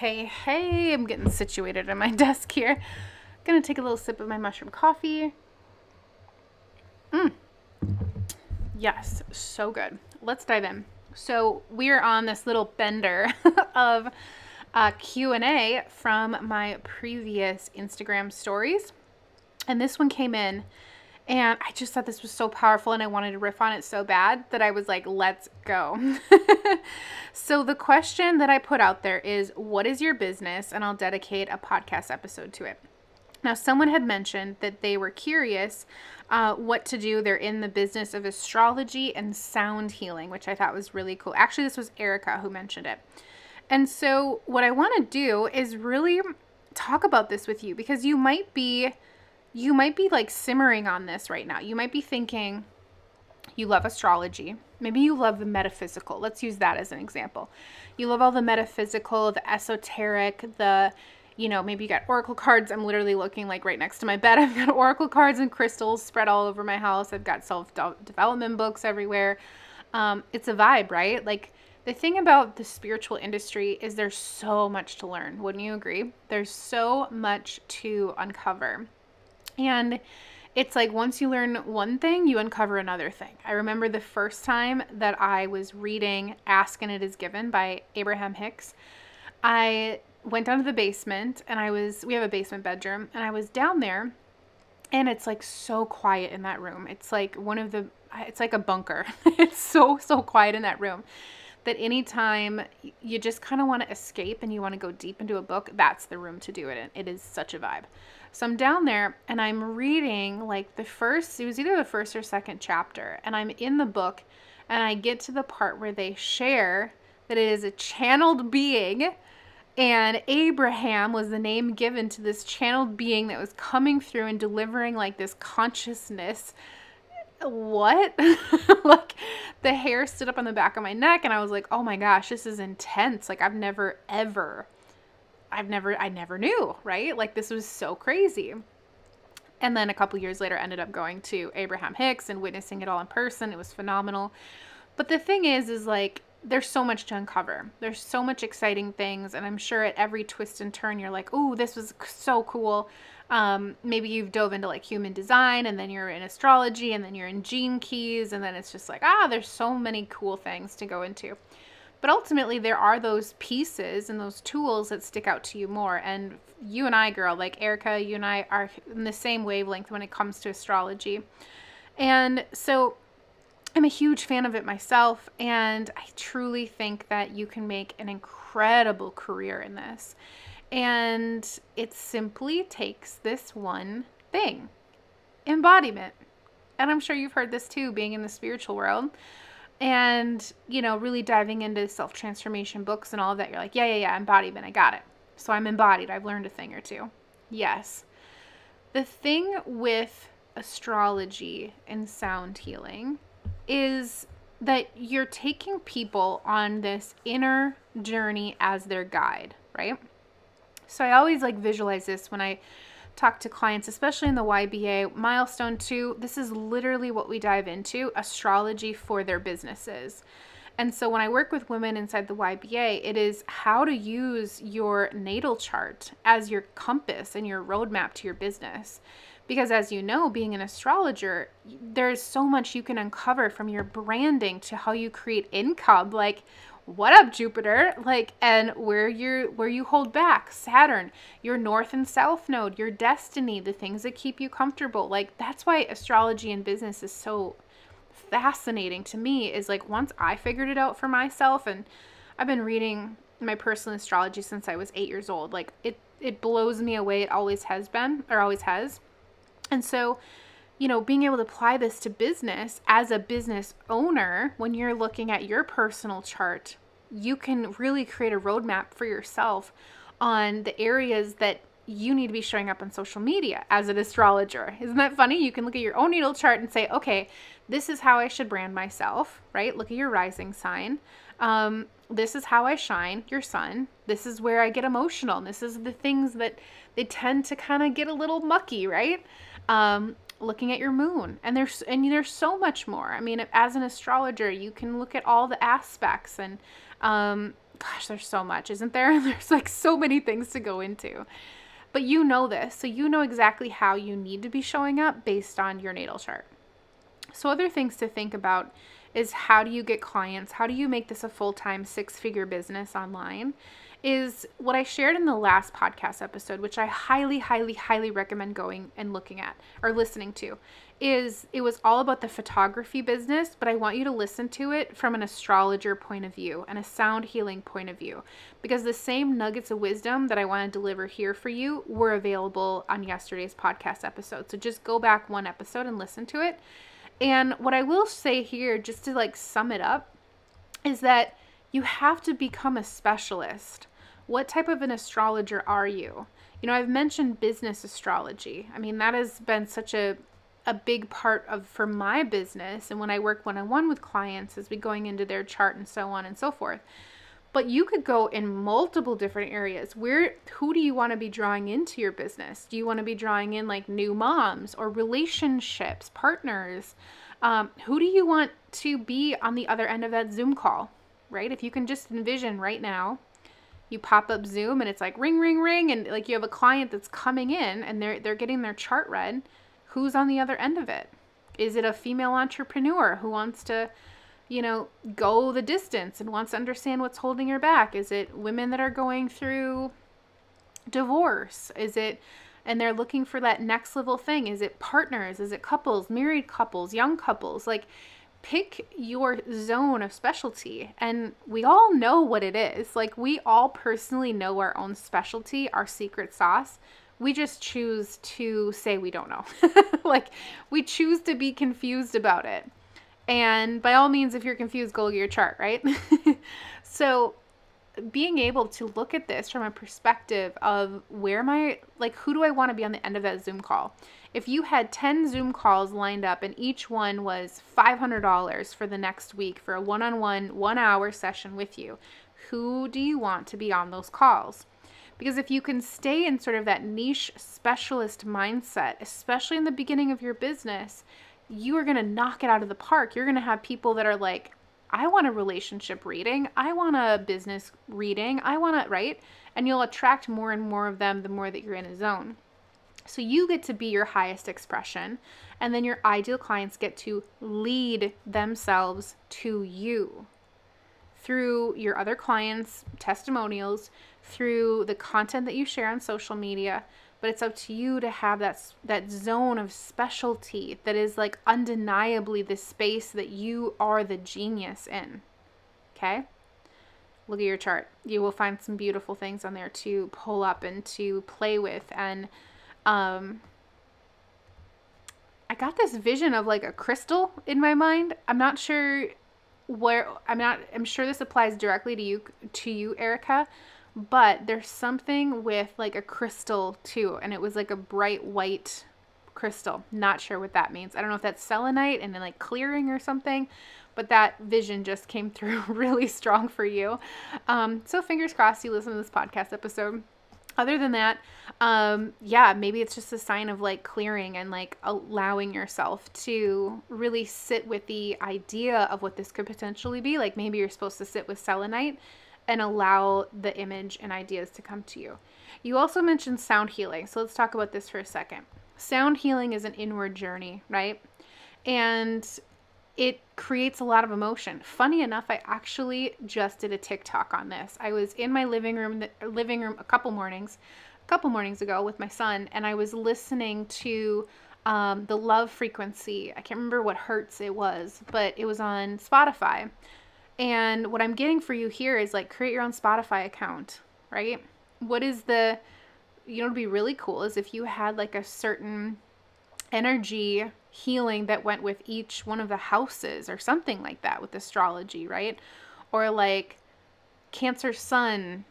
Hey, hey, I'm getting situated at my desk here. Gonna take a little sip of my mushroom coffee. Mmm. Yes, so good. Let's dive in. So we're on this little bender of uh, a Q&A from my previous Instagram stories. And this one came in and I just thought this was so powerful and I wanted to riff on it so bad that I was like, let's go. so, the question that I put out there is What is your business? And I'll dedicate a podcast episode to it. Now, someone had mentioned that they were curious uh, what to do. They're in the business of astrology and sound healing, which I thought was really cool. Actually, this was Erica who mentioned it. And so, what I want to do is really talk about this with you because you might be you might be like simmering on this right now. You might be thinking you love astrology. Maybe you love the metaphysical. Let's use that as an example. You love all the metaphysical, the esoteric, the you know, maybe you got oracle cards. I'm literally looking like right next to my bed. I've got oracle cards and crystals spread all over my house. I've got self development books everywhere. Um, it's a vibe, right? Like the thing about the spiritual industry is there's so much to learn. Wouldn't you agree? There's so much to uncover. And it's like once you learn one thing, you uncover another thing. I remember the first time that I was reading Ask and It Is Given by Abraham Hicks. I went down to the basement and I was, we have a basement bedroom, and I was down there and it's like so quiet in that room. It's like one of the, it's like a bunker. it's so, so quiet in that room that anytime you just kind of want to escape and you want to go deep into a book, that's the room to do it in. It is such a vibe. So I'm down there and I'm reading like the first, it was either the first or second chapter, and I'm in the book and I get to the part where they share that it is a channeled being and Abraham was the name given to this channeled being that was coming through and delivering like this consciousness. What? like the hair stood up on the back of my neck and I was like, "Oh my gosh, this is intense. Like I've never ever I've never I never knew, right? Like this was so crazy. And then a couple years later ended up going to Abraham Hicks and witnessing it all in person. It was phenomenal. But the thing is is like there's so much to uncover. There's so much exciting things and I'm sure at every twist and turn you're like, "Oh, this was so cool." Um, maybe you've dove into like human design and then you're in astrology and then you're in gene keys and then it's just like, ah, there's so many cool things to go into. But ultimately, there are those pieces and those tools that stick out to you more. And you and I, girl, like Erica, you and I are in the same wavelength when it comes to astrology. And so I'm a huge fan of it myself. And I truly think that you can make an incredible career in this. And it simply takes this one thing embodiment. And I'm sure you've heard this too, being in the spiritual world. And you know really diving into self transformation books and all of that you're like yeah yeah yeah embodiment i got it. So i'm embodied i've learned a thing or two. Yes. The thing with astrology and sound healing is that you're taking people on this inner journey as their guide right so i always like visualize this when i talk to clients, especially in the YBA milestone two, this is literally what we dive into astrology for their businesses. And so when I work with women inside the YBA, it is how to use your natal chart as your compass and your roadmap to your business. Because as you know, being an astrologer, there's so much you can uncover from your branding to how you create income. Like, what up jupiter? Like and where you where you hold back? Saturn your north and south node your destiny the things that keep you comfortable. Like that's why astrology and business is so fascinating to me is like once i figured it out for myself and i've been reading my personal astrology since i was eight years old like it it blows me away. It always has been or always has. And so you know, being able to apply this to business as a business owner, when you're looking at your personal chart, you can really create a roadmap for yourself on the areas that you need to be showing up on social media as an astrologer. Isn't that funny? You can look at your own natal chart and say, okay, this is how I should brand myself, right? Look at your rising sign. Um, this is how I shine, your sun. This is where I get emotional. This is the things that they tend to kind of get a little mucky, right? Um, looking at your moon and there's and there's so much more i mean as an astrologer you can look at all the aspects and um, gosh, there's so much, isn't there? There's like so many things to go into. But you know this, so you know exactly how you need to be showing up based on your natal chart. So, other things to think about is how do you get clients? How do you make this a full time six figure business online? Is what I shared in the last podcast episode, which I highly, highly, highly recommend going and looking at or listening to is it was all about the photography business, but I want you to listen to it from an astrologer point of view and a sound healing point of view because the same nuggets of wisdom that I want to deliver here for you were available on yesterday's podcast episode. So just go back one episode and listen to it. And what I will say here just to like sum it up is that you have to become a specialist. What type of an astrologer are you? You know, I've mentioned business astrology. I mean, that has been such a a big part of for my business and when I work one on one with clients as we going into their chart and so on and so forth. But you could go in multiple different areas. Where who do you want to be drawing into your business? Do you want to be drawing in like new moms or relationships, partners? Um, who do you want to be on the other end of that Zoom call? Right? If you can just envision right now, you pop up Zoom and it's like ring, ring, ring, and like you have a client that's coming in and they're they're getting their chart read who's on the other end of it? Is it a female entrepreneur who wants to, you know, go the distance and wants to understand what's holding her back? Is it women that are going through divorce? Is it and they're looking for that next level thing? Is it partners? Is it couples, married couples, young couples? Like pick your zone of specialty and we all know what it is. Like we all personally know our own specialty, our secret sauce we just choose to say we don't know. like we choose to be confused about it. And by all means, if you're confused, go look at your chart, right? so being able to look at this from a perspective of where am I, like, who do I want to be on the end of that Zoom call? If you had 10 Zoom calls lined up and each one was $500 for the next week for a one on one, one hour session with you, who do you want to be on those calls? Because if you can stay in sort of that niche specialist mindset, especially in the beginning of your business, you are going to knock it out of the park. You're going to have people that are like, I want a relationship reading. I want a business reading. I want to, right? And you'll attract more and more of them the more that you're in a zone. So you get to be your highest expression, and then your ideal clients get to lead themselves to you through your other clients' testimonials, through the content that you share on social media, but it's up to you to have that that zone of specialty that is like undeniably the space that you are the genius in. Okay? Look at your chart. You will find some beautiful things on there to pull up and to play with and um I got this vision of like a crystal in my mind. I'm not sure where I'm not I'm sure this applies directly to you to you Erica, but there's something with like a crystal too and it was like a bright white crystal. Not sure what that means. I don't know if that's selenite and then like clearing or something, but that vision just came through really strong for you. Um, so fingers crossed you listen to this podcast episode other than that, um, yeah, maybe it's just a sign of like clearing and like allowing yourself to really sit with the idea of what this could potentially be. Like maybe you're supposed to sit with selenite and allow the image and ideas to come to you. You also mentioned sound healing. So let's talk about this for a second. Sound healing is an inward journey, right? And it creates a lot of emotion. Funny enough, I actually just did a TikTok on this. I was in my living room, living room a couple mornings, a couple mornings ago with my son, and I was listening to um, the love frequency. I can't remember what hertz it was, but it was on Spotify. And what I'm getting for you here is like create your own Spotify account, right? What is the, you know, to be really cool is if you had like a certain energy healing that went with each one of the houses or something like that with astrology, right? Or like Cancer Sun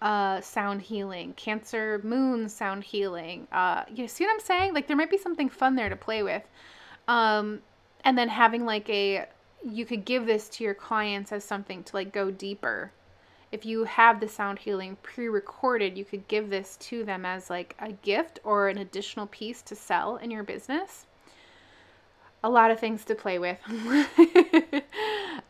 uh, sound healing, Cancer Moon sound healing. Uh, you see what I'm saying? Like there might be something fun there to play with. Um, and then having like a, you could give this to your clients as something to like go deeper. If you have the sound healing pre recorded, you could give this to them as like a gift or an additional piece to sell in your business a lot of things to play with.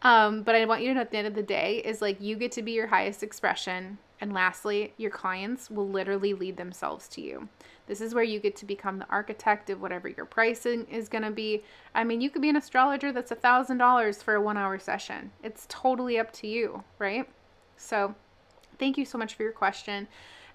um, but I want you to know at the end of the day is like you get to be your highest expression. And lastly, your clients will literally lead themselves to you. This is where you get to become the architect of whatever your pricing is going to be. I mean, you could be an astrologer that's a $1,000 for a one hour session. It's totally up to you, right? So, thank you so much for your question.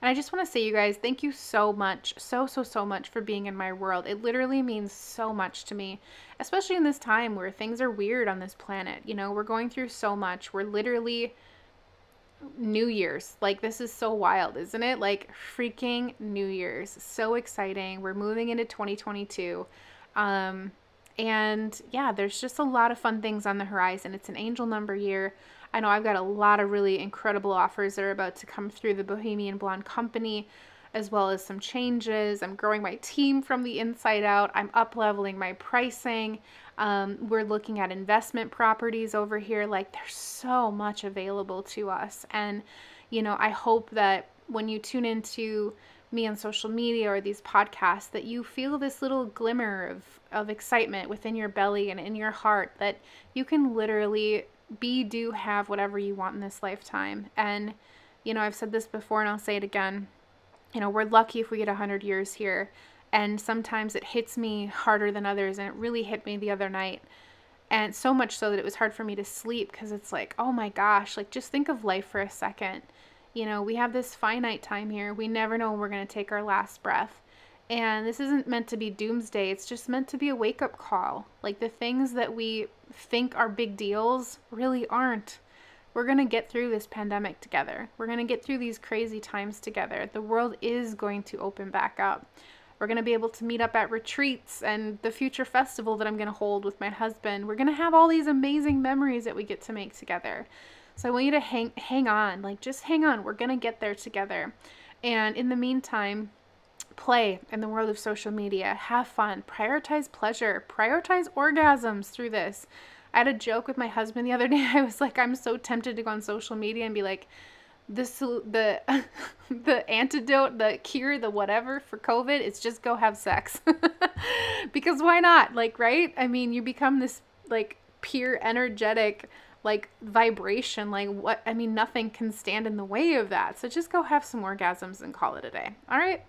And I just want to say, you guys, thank you so much, so, so, so much for being in my world. It literally means so much to me, especially in this time where things are weird on this planet. You know, we're going through so much. We're literally New Year's. Like, this is so wild, isn't it? Like, freaking New Year's. So exciting. We're moving into 2022. Um, and yeah, there's just a lot of fun things on the horizon. It's an angel number year. I know I've got a lot of really incredible offers that are about to come through the Bohemian Blonde Company, as well as some changes. I'm growing my team from the inside out. I'm up leveling my pricing. Um, we're looking at investment properties over here. Like, there's so much available to us. And, you know, I hope that when you tune into me on social media or these podcasts that you feel this little glimmer of, of excitement within your belly and in your heart that you can literally be, do, have whatever you want in this lifetime. And, you know, I've said this before and I'll say it again. You know, we're lucky if we get 100 years here. And sometimes it hits me harder than others. And it really hit me the other night. And so much so that it was hard for me to sleep because it's like, oh my gosh, like just think of life for a second. You know, we have this finite time here. We never know when we're going to take our last breath. And this isn't meant to be doomsday, it's just meant to be a wake up call. Like the things that we think are big deals really aren't. We're going to get through this pandemic together. We're going to get through these crazy times together. The world is going to open back up. We're going to be able to meet up at retreats and the future festival that I'm going to hold with my husband. We're going to have all these amazing memories that we get to make together. So I want you to hang hang on. Like just hang on. We're going to get there together. And in the meantime, play in the world of social media, have fun, prioritize pleasure, prioritize orgasms through this. I had a joke with my husband the other day. I was like, I'm so tempted to go on social media and be like, this the the antidote, the cure, the whatever for COVID, it's just go have sex. because why not? Like, right? I mean, you become this like pure energetic like vibration like what i mean nothing can stand in the way of that so just go have some orgasms and call it a day all right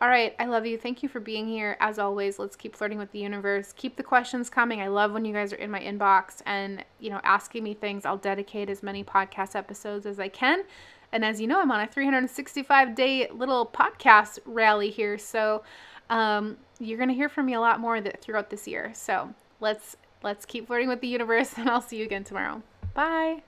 all right, I love you. Thank you for being here. As always, let's keep flirting with the universe. Keep the questions coming. I love when you guys are in my inbox and, you know, asking me things. I'll dedicate as many podcast episodes as I can. And as you know, I'm on a 365 day little podcast rally here. So, um, you're going to hear from me a lot more throughout this year. So, let's let's keep flirting with the universe and I'll see you again tomorrow. Bye.